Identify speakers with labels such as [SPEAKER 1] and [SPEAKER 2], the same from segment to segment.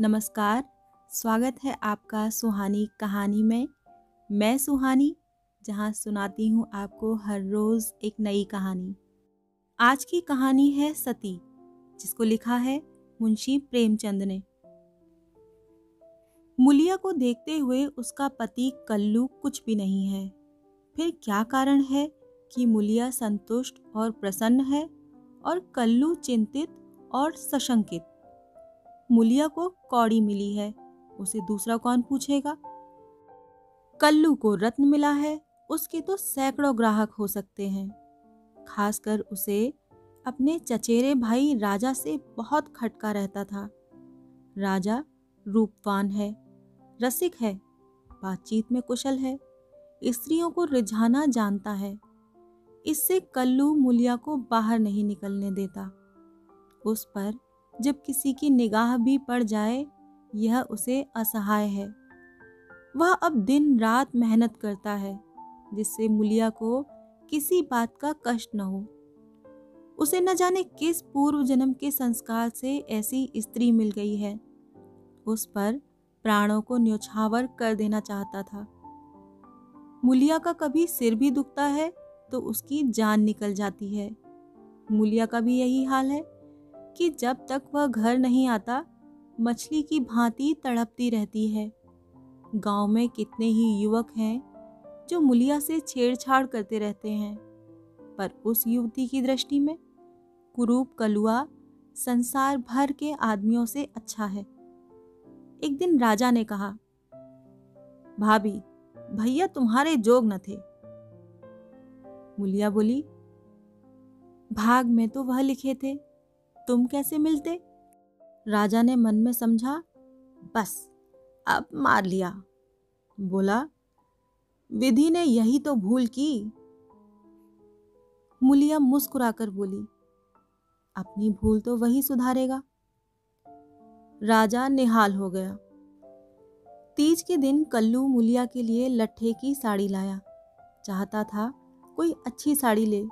[SPEAKER 1] नमस्कार, स्वागत है आपका सुहानी कहानी में। मैं सुहानी, जहाँ सुनाती हूँ आपको हर रोज़ एक नई कहानी। आज की कहानी है सती, जिसको लिखा है मुंशी प्रेमचंद ने। मुलिया को देखते हुए उसका पति कल्लू कुछ भी नहीं है। फिर क्या कारण है कि मुलिया संतुष्ट और प्रसन्न है और कल्लू चिंतित और सशंकित? मुलिया को कौड़ी मिली है। उसे दूसरा कौन पूछेगा? कल्लू को रत्न मिला है, उसके तो सैकड़ों ग्राहक हो सकते हैं। खासकर उसे अपने चचेरे भाई राजा से बहुत खटका रहता था। राजा रूपवान है, रसिक है, बातचीत में कुशल है, स्त्रियों को रिझाना जानता है। इससे कल्लू मुलिया को बाहर नहीं निकलने देता। उस पर जब किसी की निगाह भी पड़ जाए, यह उसे असहाय है। वह अब दिन रात मेहनत करता है, जिससे मुलिया को किसी बात का कष्ट न हो। उसे न जाने किस पूर्व जन्म के संस्कार से ऐसी स्त्री मिल गई है। उस पर प्राणों को न्योछावर कर देना चाहता था। मुलिया का कभी सिर भी दुखता है तो उसकी जान निकल जाती है। मुलिया का भी यही हाल है। कि जब तक वह घर नहीं आता, मछली की भांति तड़पती रहती है। गाँव में कितने ही युवक हैं जो मुलिया से छेड़छाड़ करते रहते हैं, पर उस युवती की दृष्टि में कुरूप कलुआ संसार भर के आदमियों से अच्छा है। एक दिन राजा ने कहा, भाभी, भैया तुम्हारे जोग न थे। मुलिया बोली, भाग में तो वह लिखे थे। तुम कैसे मिलते? राजा ने मन में समझा, बस, अब मार लिया। बोला, विधि ने यही तो भूल की। मुलिया मुस्कुराकर बोली, अपनी भूल तो वही सुधारेगा। राजा निहाल हो गया। तीज के दिन कल्लू मुलिया के लिए लट्ठे की साड़ी लाया। चाहता था कोई अच्छी साड़ी ले,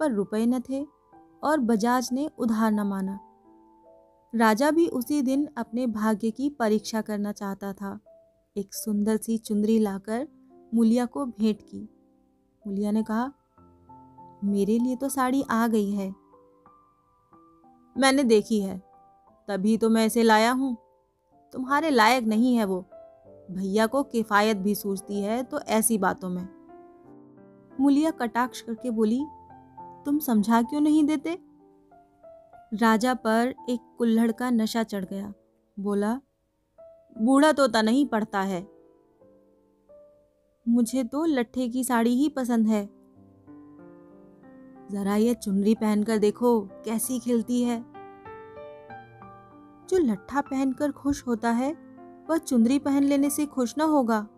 [SPEAKER 1] पर रुपए न थे। और बजाज ने उधार न माना। राजा भी उसी दिन अपने भाग्य की परीक्षा करना चाहता था। एक सुंदर सी चुंदरी लाकर मुलिया को भेंट की। मुलिया ने कहा, मेरे लिए तो साड़ी आ गई है। मैंने देखी है। तभी तो मैं इसे लाया हूँ। तुम्हारे लायक नहीं है वो। भैया को किफ़ायत भी सूझती है तो ऐसी बातों में। मुलिया कटाक्ष करके बोली तुम समझा क्यों नहीं देते? राजा पर एक कुल्हड़ का नशा चढ़ गया। बोला, बूढ़ा तोता नहीं पड़ता है। मुझे तो लट्ठे की साड़ी ही पसंद है। जरा यह चुनरी पहनकर देखो, कैसी खिलती है। जो लट्ठा पहनकर खुश होता है, वह चुंदरी पहन लेने से खुश ना होगा।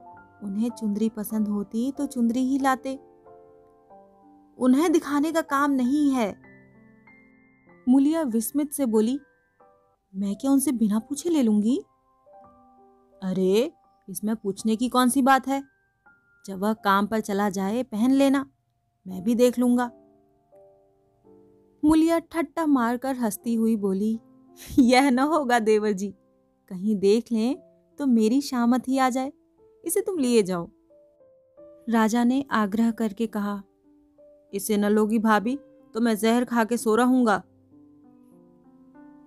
[SPEAKER 1] उन्हें चुंदरी पसंद होती तो चुंदरी ही लाते। उन्हें दिखाने का काम नहीं है। मुलिया विस्मित से बोली, मैं क्या उनसे बिना पूछे ले लूँगी? अरे, इसमें पूछने की कौन सी बात है? जब वह काम पर चला जाए, पहन लेना, मैं भी देख लूँगा। मुलिया ठट्टा मारकर हंसती हुई बोली, यह न होगा देवर जी कहीं देख लें तो मेरी शामत ही आ जाए, इसे तुम लिए जाओ। राजा ने आग्रह करके कहा इसे न लोगी भाभी तो मैं जहर खा के सो रहूँगा।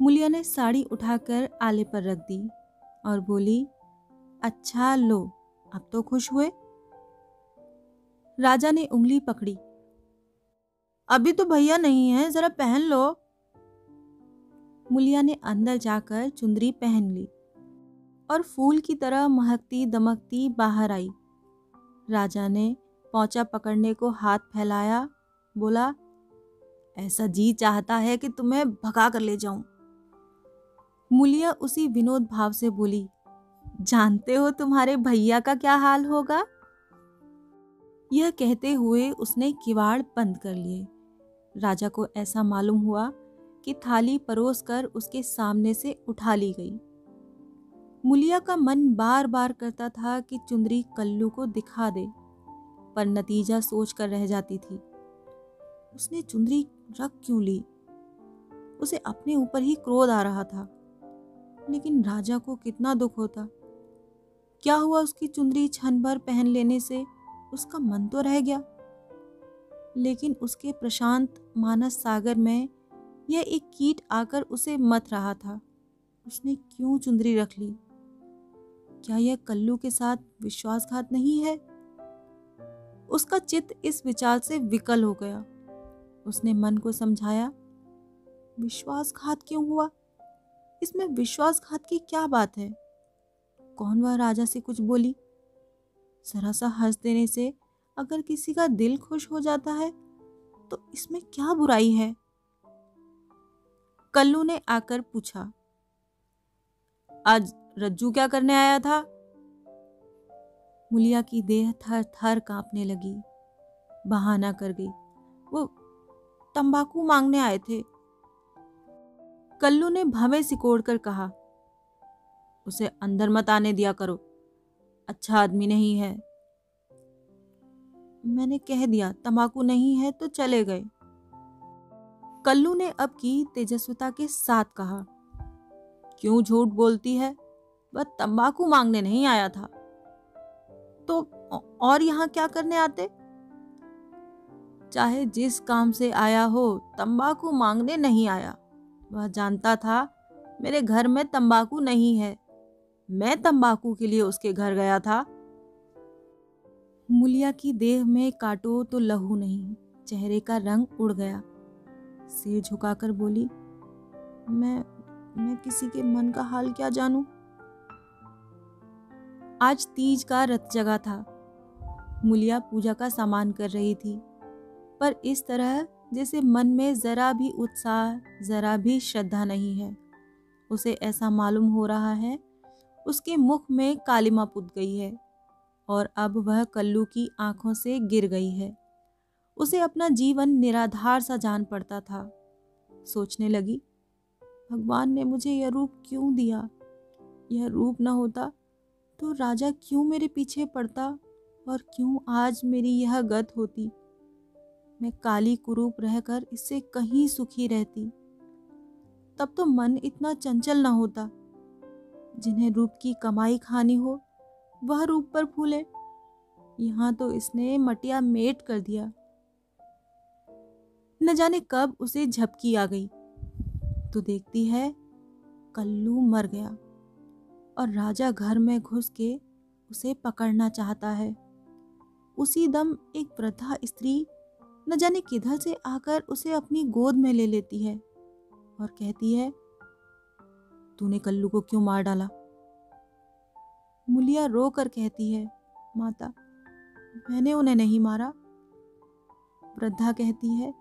[SPEAKER 1] मुलिया ने साड़ी उठाकर आले पर रख दी और बोली अच्छा लो, अब तो खुश हुए? राजा ने उंगली पकड़ी। अभी तो भैया नहीं है, जरा पहन लो। मुलिया ने अंदर जाकर चुंदरी पहन ली और फूल की तरह महकती दमकती बाहर आई। राजा ने पौचा पकड़ने को हाथ फैलाया, बोला, ऐसा जी चाहता है कि तुम्हें भगा कर ले जाऊँ। मुलिया उसी विनोद भाव से बोली, जानते हो तुम्हारे भैया का क्या हाल होगा? यह कहते हुए उसने किवाड़ बंद कर लिए। राजा को ऐसा मालूम हुआ कि थाली परोस कर उसके सामने से उठा ली गई। मुलिया का मन बार बार करता था कि चुंदरी कल्लू को दिखा दे। पर नतीजा सोच कर रह जाती थी। उसने चुंदरी रख क्यों ली? उसे अपने ऊपर ही क्रोध आ रहा था। लेकिन राजा को कितना दुख होता। क्या हुआ उसकी चुंदरी छन भर पहन लेने से? उसका मन तो रह गया। लेकिन उसके प्रशांत मानस सागर में यह एक कीट आकर उसे मत रहा था। उसने क्यों चुंदरी रख ली? क्या यह कल्लू के साथ विश्वासघात नहीं है? उसका चित्त इस विचार से विकल हो गया। उसने मन को समझाया, विश्वासघात क्यों हुआ? इसमें विश्वासघात की क्या बात है? कौन वह राजा से कुछ बोली? जरा सा हंस देने से अगर किसी का दिल खुश हो जाता है तो इसमें क्या बुराई है? कल्लू ने आकर पूछा, आज रज्जू क्या करने आया था? मुलिया की देह थर थर कांपने लगी। बहाना कर गई। वो तंबाकू मांगने आए थे। कल्लू ने भवे सिकोड़ कर कहा, उसे अंदर मत आने दिया करो। अच्छा आदमी नहीं है। मैंने कह दिया, तंबाकू नहीं है तो चले गए। कल्लू ने अब की तेजस्विता के साथ कहा, क्यों झूठ बोलती है? वह तंबाकू मांगने नहीं आया था। तो और यहाँ क्या करने आते? चाहे जिस काम से आया हो, तंबाकू मांगने नहीं आया। वह जानता था, मेरे घर में तंबाकू नहीं है। मैं तंबाकू के लिए उसके घर गया था। मुलिया की देह में काटो तो लहू नहीं, चेहरे का रंग उड़ गया। सिर झुकाकर बोली, मैं मैं किसी के मन का हाल क्या जानूं? आज तीज का रथ जगा था। मुलिया पूजा का सामान कर रही थी। पर इस तरह जैसे मन में जरा भी उत्साह, जरा भी श्रद्धा नहीं है, उसे ऐसा मालूम हो रहा है, उसके मुख में कालिमा पुत गई है और अब वह कल्लू की आँखों से गिर गई है। उसे अपना जीवन निराधार सा जान पड़ता था। सोचने लगी, भगवान ने मुझे यह रूप क्यों दिया? यह रूप न होता तो राजा क्यों मेरे पीछे पड़ता और क्यों आज मेरी यह गत होती? मैं काली कुरूप रहकर इससे कहीं सुखी रहती। तब तो मन इतना चंचल न होता। जिन्हें रूप की कमाई खानी हो, वह रूप पर फूले। यहाँ तो इसने मटिया मेट कर दिया। न जाने कब उसे झपकी आ गई। तो देखती है कल्लू मर गया। और राजा घर में घुस के उसे पकड़ना चाहता है। उसी दम एक वृद्धा स्त्री न जाने किधर से आकर उसे अपनी गोद में ले लेती है और कहती है, तूने कल्लू को क्यों मार डाला? मुलिया रो कर कहती है, माता, मैंने उन्हें नहीं मारा। वृद्धा कहती है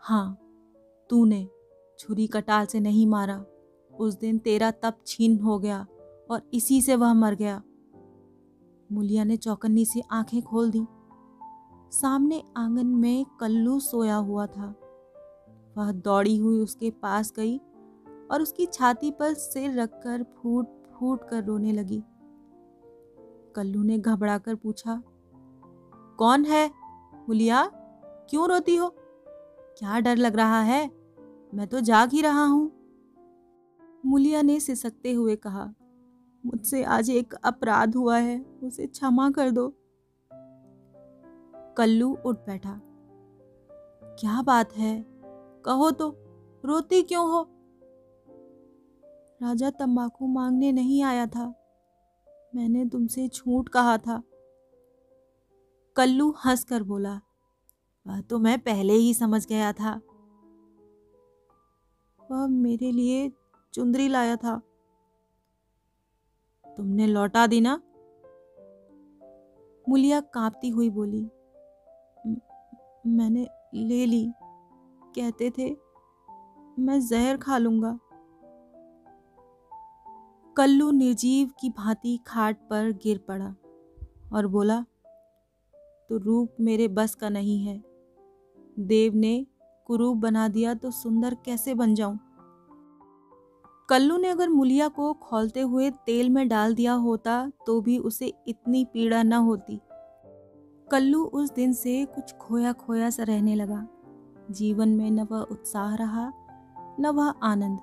[SPEAKER 1] हाँ तूने छुरी कटाल से नहीं मारा। उस दिन तेरा तप छीन हो गया। और इसी से वह मर गया। मुलिया ने चौकन्नी से आँखें खोल दी। सामने आँगन में कल्लू सोया हुआ था। वह दौड़ी हुई उसके पास गई और उसकी छाती पर सिर रखकर फूट फूट कर रोने लगी। कल्लू ने घबरा कर पूछा, कौन है? मुलिया, क्यों रोती हो? क्या डर लग रहा है? मैं तो जाग ही रहा हूँ। मुलिया ने सिसकते हुए कहा मुझसे आज एक अपराध हुआ है, उसे क्षमा कर दो। कल्लू उठ बैठा। क्या बात है? कहो तो रोती क्यों हो? राजा तंबाकू मांगने नहीं आया था। मैंने तुमसे झूठ कहा था। कल्लू हंस कर बोला, वह तो मैं पहले ही समझ गया था। वह मेरे लिए चुंदरी लाया था। तुमने लौटा दी ना मुलिया कांपती हुई बोली मैंने ले ली। कहते थे, मैं जहर खा लूँगा। कल्लू निर्जीव की भांति खाट पर गिर पड़ा और बोला तो रूप मेरे बस का नहीं है। देव ने कुरूप बना दिया तो सुंदर कैसे बन जाऊँ? कल्लू ने अगर मुलिया को खोलते हुए तेल में डाल दिया होता तो भी उसे इतनी पीड़ा न होती। कल्लू उस दिन से कुछ खोया खोया सा रहने लगा। जीवन में न वह उत्साह रहा, न वह आनंद।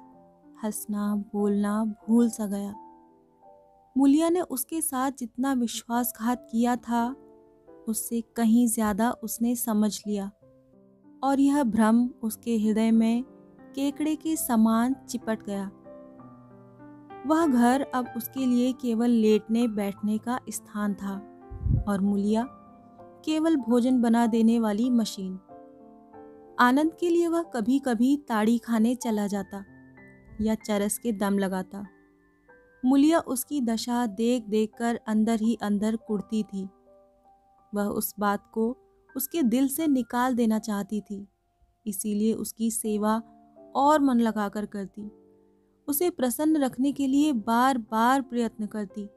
[SPEAKER 1] हंसना, बोलना भूल सा गया। मुलिया ने उसके साथ जितना विश्वासघात किया था, उससे कहीं ज़्यादा उसने समझ लिया। और यह भ्रम उसके हृदय में केकड़े के समान चिपट गया। वह घर अब उसके लिए केवल लेटने बैठने का स्थान था और मुलिया केवल भोजन बना देने वाली मशीन। आनंद के लिए वह कभी कभी ताड़ी खाने चला जाता या चरस के दम लगाता। मुलिया उसकी दशा देख देख कर अंदर ही अंदर कुड़ती थी। वह उस बात को उसके दिल से निकाल देना चाहती थी, इसीलिए उसकी सेवा और मन लगाकर करती। उसे प्रसन्न रखने के लिए बार बार प्रयत्न करती।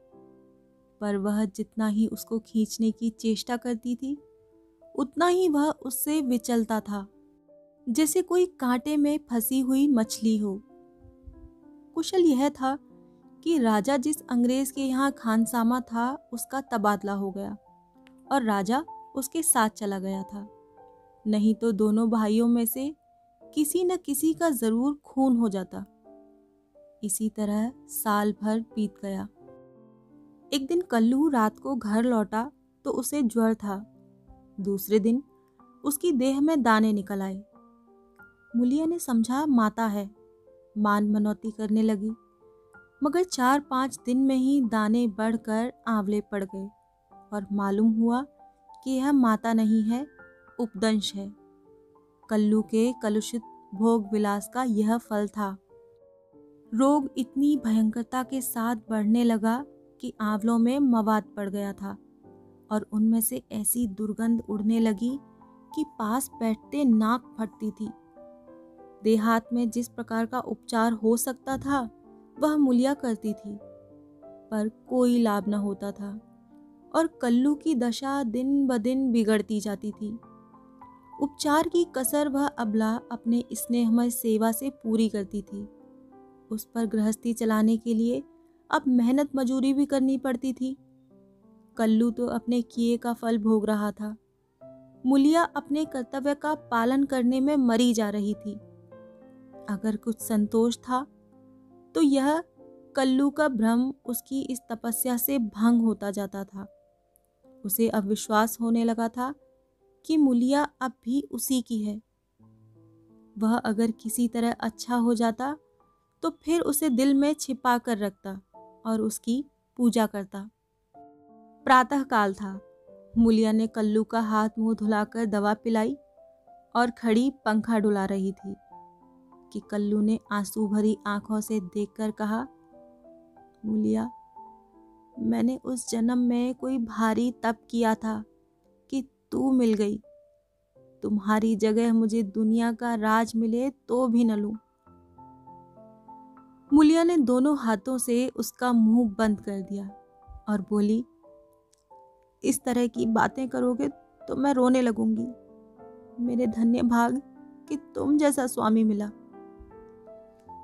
[SPEAKER 1] पर वह जितना ही उसको खींचने की चेष्टा करती थी, उतना ही वह उससे विचलता था, जैसे कोई कांटे में फंसी हुई मछली हो। कुशल यह था कि राजा जिस अंग्रेज़ के यहाँ खानसामा था, उसका तबादला हो गया और राजा उसके साथ चला गया था। नहीं तो दोनों भाइयों में से किसी न किसी का ज़रूर खून हो जाता। इसी तरह साल भर बीत गया। एक दिन कल्लू रात को घर लौटा तो उसे ज्वर था। दूसरे दिन उसकी देह में दाने निकल आए। मुलिया ने समझा, माता है। मान मनौती करने लगी। मगर चार पाँच दिन में ही दाने बढ़कर आंवले पड़ गए और मालूम हुआ कि यह माता नहीं है, उपदंश है। कल्लू के कलुषित भोग विलास का यह फल था। रोग इतनी भयंकरता के साथ बढ़ने लगा कि आंवलों में मवाद पड़ गया था और उनमें से ऐसी दुर्गंध उड़ने लगी कि पास बैठते नाक फटती थी। देहात में जिस प्रकार का उपचार हो सकता था, वह मुलिया करती थी, पर कोई लाभ न होता था और कल्लू की दशा दिन ब दिन बिगड़ती जाती थी। उपचार की कसर वह अबला अपने स्नेहमय सेवा से पूरी करती थी। उस पर गृहस्थी चलाने के लिए अब मेहनत मजूरी भी करनी पड़ती थी। कल्लू तो अपने किए का फल भोग रहा था। मुलिया अपने कर्तव्य का पालन करने में मरी जा रही थी। अगर कुछ संतोष था तो यह कल्लू का भ्रम उसकी इस तपस्या से भंग होता जाता था। उसे अब विश्वास होने लगा था कि मुलिया अब भी उसी की है। वह अगर किसी तरह अच्छा हो जाता तो फिर उसे दिल में छिपा कर रखता और उसकी पूजा करता। प्रातः काल था। मुलिया ने कल्लू का हाथ मुँह धुलाकर दवा पिलाई और खड़ी पंखा डुला रही थी कि कल्लू ने आँसू भरी आँखों से देखकर कहा, मुलिया, मैंने उस जन्म में कोई भारी तप किया था कि तू मिल गई। तुम्हारी जगह मुझे दुनिया का राज मिले तो भी न लूँ। मुलिया ने दोनों हाथों से उसका मुँह बंद कर दिया और बोली, इस तरह की बातें करोगे तो मैं रोने लगूँगी। मेरे धन्य भाग कि तुम जैसा स्वामी मिला।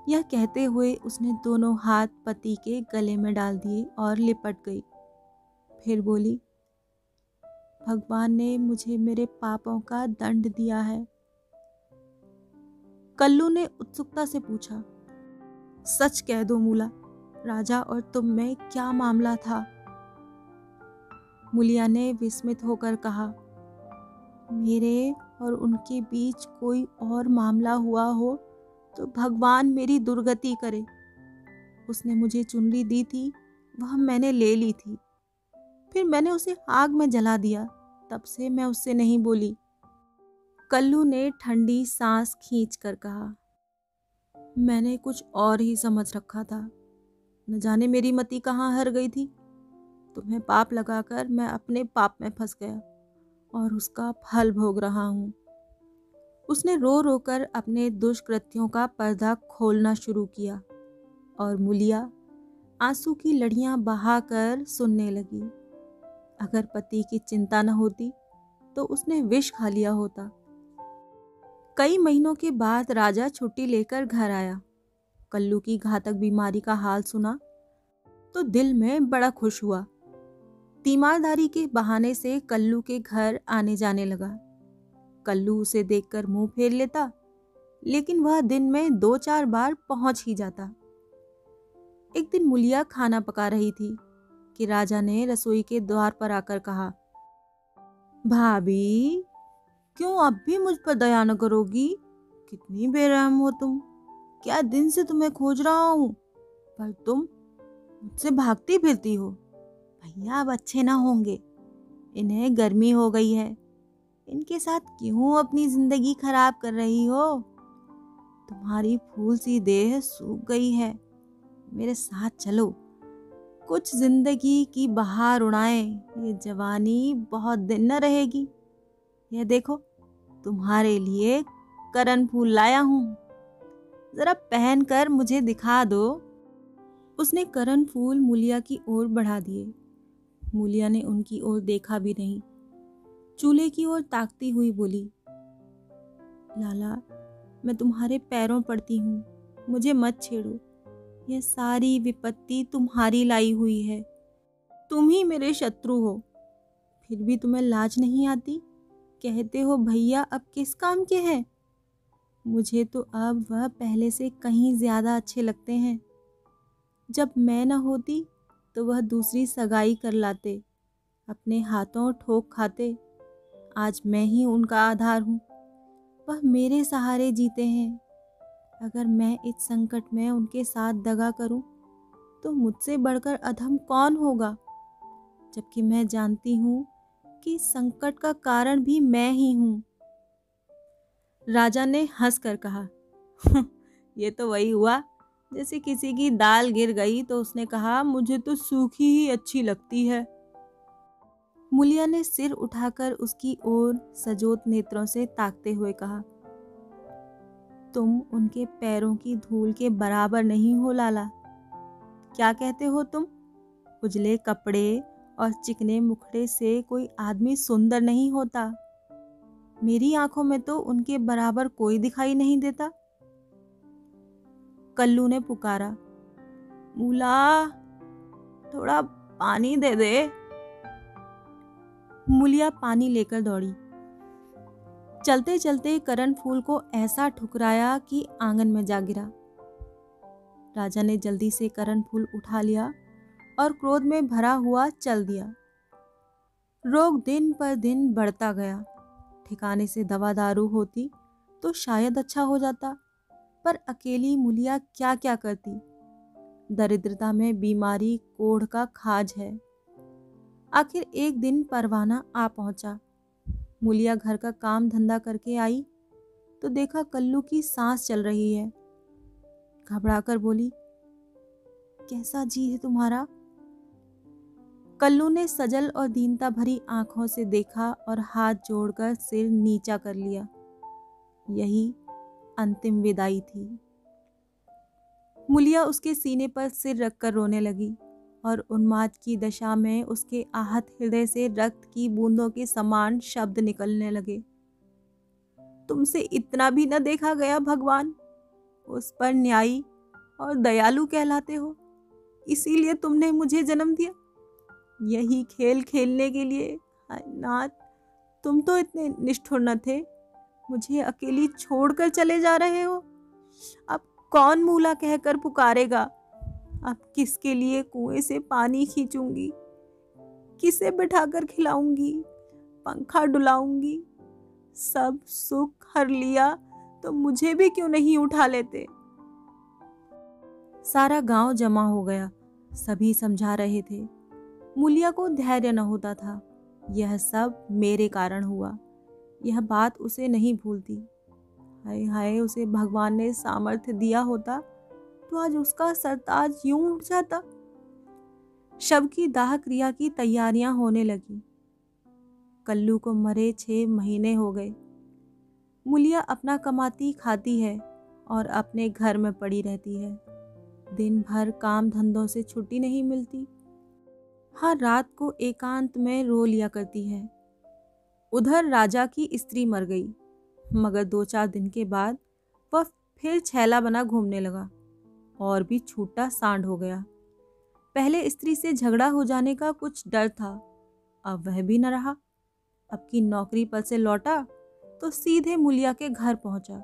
[SPEAKER 1] यह कहते हुए उसने दोनों हाथ पति के गले में डाल दिए और लिपट गई। फिर बोली, भगवान ने मुझे मेरे पापों का दंड दिया है। कल्लू ने उत्सुकता से पूछा सच कह दो मूला, राजा और तुम में क्या मामला था? मुलिया ने विस्मित होकर कहा, मेरे और उनके बीच कोई और मामला हुआ हो तो भगवान मेरी दुर्गति करे। उसने मुझे चुनरी दी थी, वह मैंने ले ली थी। फिर मैंने उसे आग में जला दिया, तब से मैं उससे नहीं बोली। कल्लू ने ठंडी सांस खींच कर कहा मैंने कुछ और ही समझ रखा था। न जाने मेरी मति कहाँ हर गई थी। तुम्हें पाप लगाकर मैं अपने पाप में फंस गया और उसका फल भोग रहा हूँ। उसने रो रो कर अपने दुष्कृत्यों का पर्दा खोलना शुरू किया और मुलिया आँसू की लड़ियाँ बहाकर सुनने लगी। अगर पति की चिंता न होती तो उसने विष खा लिया होता। कई महीनों के बाद राजा छुट्टी लेकर घर आया। कल्लू की घातक बीमारी का हाल सुना तो दिल में बड़ा खुश हुआ। तीमारदारी के बहाने से कल्लू के घर आने जाने लगा। कल्लू उसे देखकर मुँह फेर लेता, लेकिन वह दिन में दो चार बार पहुँच ही जाता। एक दिन मुलिया खाना पका रही थी, कि राजा ने रसोई के द्वार पर आकर कहा, भाभी क्यों अब भी मुझ पर दया न करोगी? कितनी बेरहम हो तुम। क्या दिन से तुम्हें खोज रहा हूँ। पर तुम मुझसे भागती फिरती हो। भैया अब अच्छे ना होंगे। इन्हें गर्मी हो गई है। इनके साथ क्यों अपनी ज़िंदगी खराब कर रही हो? तुम्हारी फूल सी देह सूख गई है। मेरे साथ चलो। कुछ ज़िंदगी की बहार उड़ाए। ये जवानी बहुत दिन न रहेगी। यह देखो, तुम्हारे लिए करण फूल लाया हूँ। जरा पहन कर मुझे दिखा दो। उसने करण फूल मूलिया की ओर बढ़ा दिए। मूलिया ने उनकी ओर देखा भी नहीं। चूल्हे की ओर ताकती हुई बोली, लाला, मैं तुम्हारे पैरों पड़ती हूँ। मुझे मत छेड़ो। यह सारी विपत्ति तुम्हारी लाई हुई है। तुम ही मेरे शत्रु हो। फिर भी तुम्हें लाज नहीं आती? कहते हो भैया अब किस काम के हैं? मुझे तो अब वह पहले से कहीं ज़्यादा अच्छे लगते हैं। जब मैं न होती तो वह दूसरी सगाई कर लाते अपने हाथों ठोक खाते। आज मैं ही उनका आधार हूँ। वह मेरे सहारे जीते हैं। अगर मैं इस संकट में उनके साथ दगा करूँ, तो मुझसे बढ़कर अधम कौन होगा? जबकि मैं जानती हूँ कि संकट का कारण भी मैं ही हूँ। राजा ने हंस कर कहा ये तो वही हुआ। जैसे किसी की दाल गिर गई तो उसने कहा, मुझे तो सूखी ही अच्छी लगती है। मुलिया ने सिर उठाकर उसकी ओर सजोत नेत्रों से ताकते हुए कहा, तुम उनके पैरों की धूल के बराबर नहीं हो, लाला। क्या कहते हो तुम? उजले कपड़े और चिकने मुखड़े से कोई आदमी सुंदर नहीं होता। मेरी आँखों में तो उनके बराबर कोई दिखाई नहीं देता। कल्लू ने पुकारा, मूला, थोड़ा पानी दे दे। मुलिया पानी लेकर दौड़ी। चलते चलते करण फूल को ऐसा ठुकराया कि आँगन में जा गिरा। राजा ने जल्दी से करण फूल उठा लिया और क्रोध में भरा हुआ चल दिया। रोग दिन पर दिन बढ़ता गया। ठिकाने से दवा दारू होती तो शायद अच्छा हो जाता, पर अकेली मुलिया क्या क्या करती? दरिद्रता में बीमारी कोढ़ का खाज है। आखिर एक दिन परवाना आ पहुँचा। मुलिया घर का काम धंधा करके आई तो देखा कल्लू की सांस चल रही है। घबराकर बोली, कैसा जी है तुम्हारा? कल्लू ने सजल और दीनता भरी आँखों से देखा और हाथ जोड़कर सिर नीचा कर लिया। यही अंतिम विदाई थी। मुलिया उसके सीने पर सिर रखकर रोने लगी और उन्माद की दशा में उसके आहत हृदय से रक्त की बूंदों के समान शब्द निकलने लगे। तुमसे इतना भी न देखा गया, भगवान। उस पर न्यायी और दयालु कहलाते हो। इसीलिए तुमने मुझे जन्म दिया। यही खेल खेलने के लिए? नाथ, तुम तो इतने निष्ठुर न थे। मुझे अकेली छोड़कर चले जा रहे हो? अब कौन मूला कहकर पुकारेगा? अब किसके लिए कुएँ से पानी खींचूँगी? किसे बिठाकर खिलाऊँगी? पंखा डुलाऊँगी? सब सुख हर लिया तो मुझे भी क्यों नहीं उठा लेते? सारा गाँव जमा हो गया। सभी समझा रहे थे। मूलिया को धैर्य न होता था। यह सब मेरे कारण हुआ। यह बात उसे नहीं भूलती। हाय हाय, उसे भगवान ने सामर्थ्य दिया होता तो आज उसका सरताज यूँ उठ जाता। शव की दाह क्रिया की तैयारियाँ होने लगी। कल्लू को मरे छह महीने हो गए। मुलिया अपना कमाती खाती है और अपने घर में पड़ी रहती है। दिन भर काम धंधों से छुट्टी नहीं मिलती। हर रात को एकांत में रो लिया करती है। उधर राजा की स्त्री मर गई। मगर दो चार दिन के बाद वह फिर छैला बना घूमने लगा और भी छूटा सांड हो गया। पहले स्त्री से झगड़ा हो जाने का कुछ डर था। अब वह भी न रहा। अब की नौकरी पर से लौटा तो सीधे मुलिया के घर पहुँचा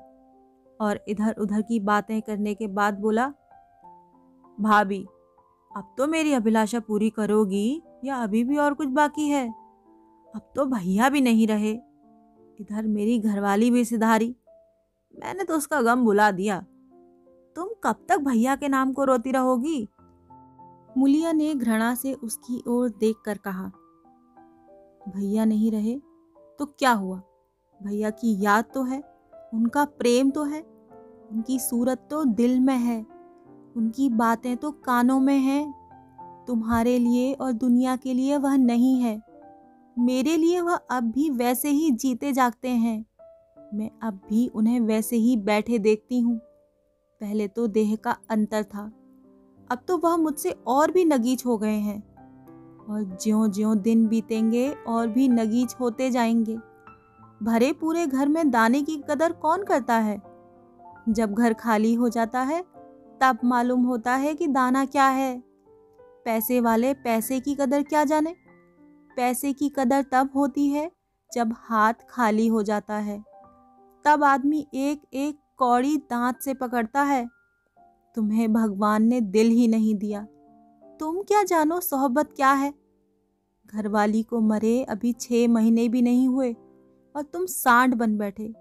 [SPEAKER 1] और इधर उधर की बातें करने के बाद बोला, भाभी अब तो मेरी अभिलाषा पूरी करोगी, या अभी भी और कुछ बाकी है? अब तो भैया भी नहीं रहे। इधर मेरी घरवाली भी सिधारी। मैंने तो उसका गम बुला दिया। तुम कब तक भैया के नाम को रोती रहोगी? मुलिया ने घृणा से उसकी ओर देखकर कहा, भैया नहीं रहे तो क्या हुआ? भैया की याद तो है, उनका प्रेम तो है, उनकी सूरत तो दिल में है। उनकी बातें तो कानों में हैं। तुम्हारे लिए और दुनिया के लिए वह नहीं है। मेरे लिए वह अब भी वैसे ही जीते जागते हैं। मैं अब भी उन्हें वैसे ही बैठे देखती हूँ। पहले तो देह का अंतर था। अब तो वह मुझसे और भी नगीच हो गए हैं। और ज्यो ज्यो दिन बीतेंगे और भी नगीच होते जाएँगे। भरे पूरे घर में दाने की कदर कौन करता है? जब घर खाली हो जाता है तब मालूम होता है कि दाना क्या है। पैसे वाले पैसे की कदर क्या जाने? पैसे की कदर तब होती है जब हाथ खाली हो जाता है। तब आदमी एक एक कौड़ी दांत से पकड़ता है। तुम्हें भगवान ने दिल ही नहीं दिया। तुम क्या जानो सोहबत क्या है? घरवाली को मरे अभी छह महीने भी नहीं हुए और तुम सांड बन बैठे।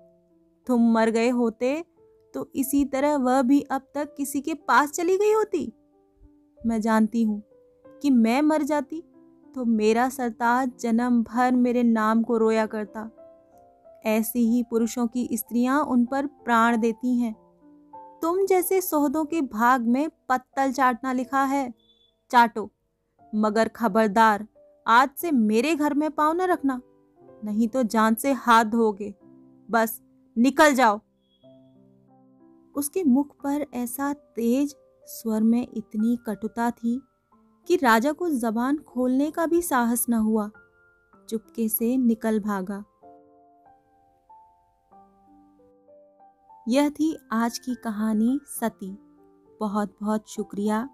[SPEAKER 1] तुम मर गए होते तो इसी तरह वह भी अब तक किसी के पास चली गई होती। मैं जानती हूँ कि मैं मर जाती तो मेरा सरताज जन्म भर मेरे नाम को रोया करता। ऐसी ही पुरुषों की स्त्रियाँ उन पर प्राण देती हैं। तुम जैसे सोहदों के भाग में पत्तल चाटना लिखा है, चाटो, मगर खबरदार, आज से मेरे घर में पाँव न रखना, नहीं तो जान से हाथ धोगे बस, निकल जाओ। उसके मुख पर ऐसा तेज स्वर में इतनी कटुता थी कि राजा को जबान खोलने का भी साहस न हुआ। चुपके से निकल भागा। यह थी आज की कहानी सती। बहुत बहुत शुक्रिया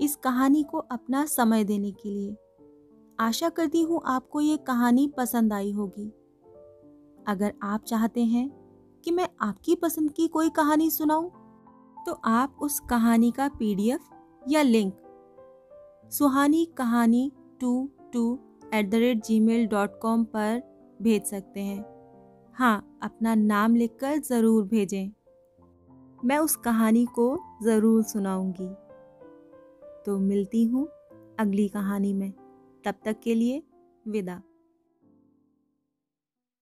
[SPEAKER 1] इस कहानी को अपना समय देने के लिए। आशा करती हूँ आपको ये कहानी पसंद आई होगी। अगर आप चाहते हैं कि मैं आपकी पसंद की कोई कहानी सुनाऊं? तो आप उस कहानी का पीडीएफ या link Suhani Kahani two two at the rate Gmail dot com पर भेज सकते हैं। हाँ अपना नाम लिखकर ज़रूर भेजें। मैं उस कहानी को ज़रूर सुनाऊँगी। तो मिलती हूँ अगली कहानी में। तब तक के लिए विदा।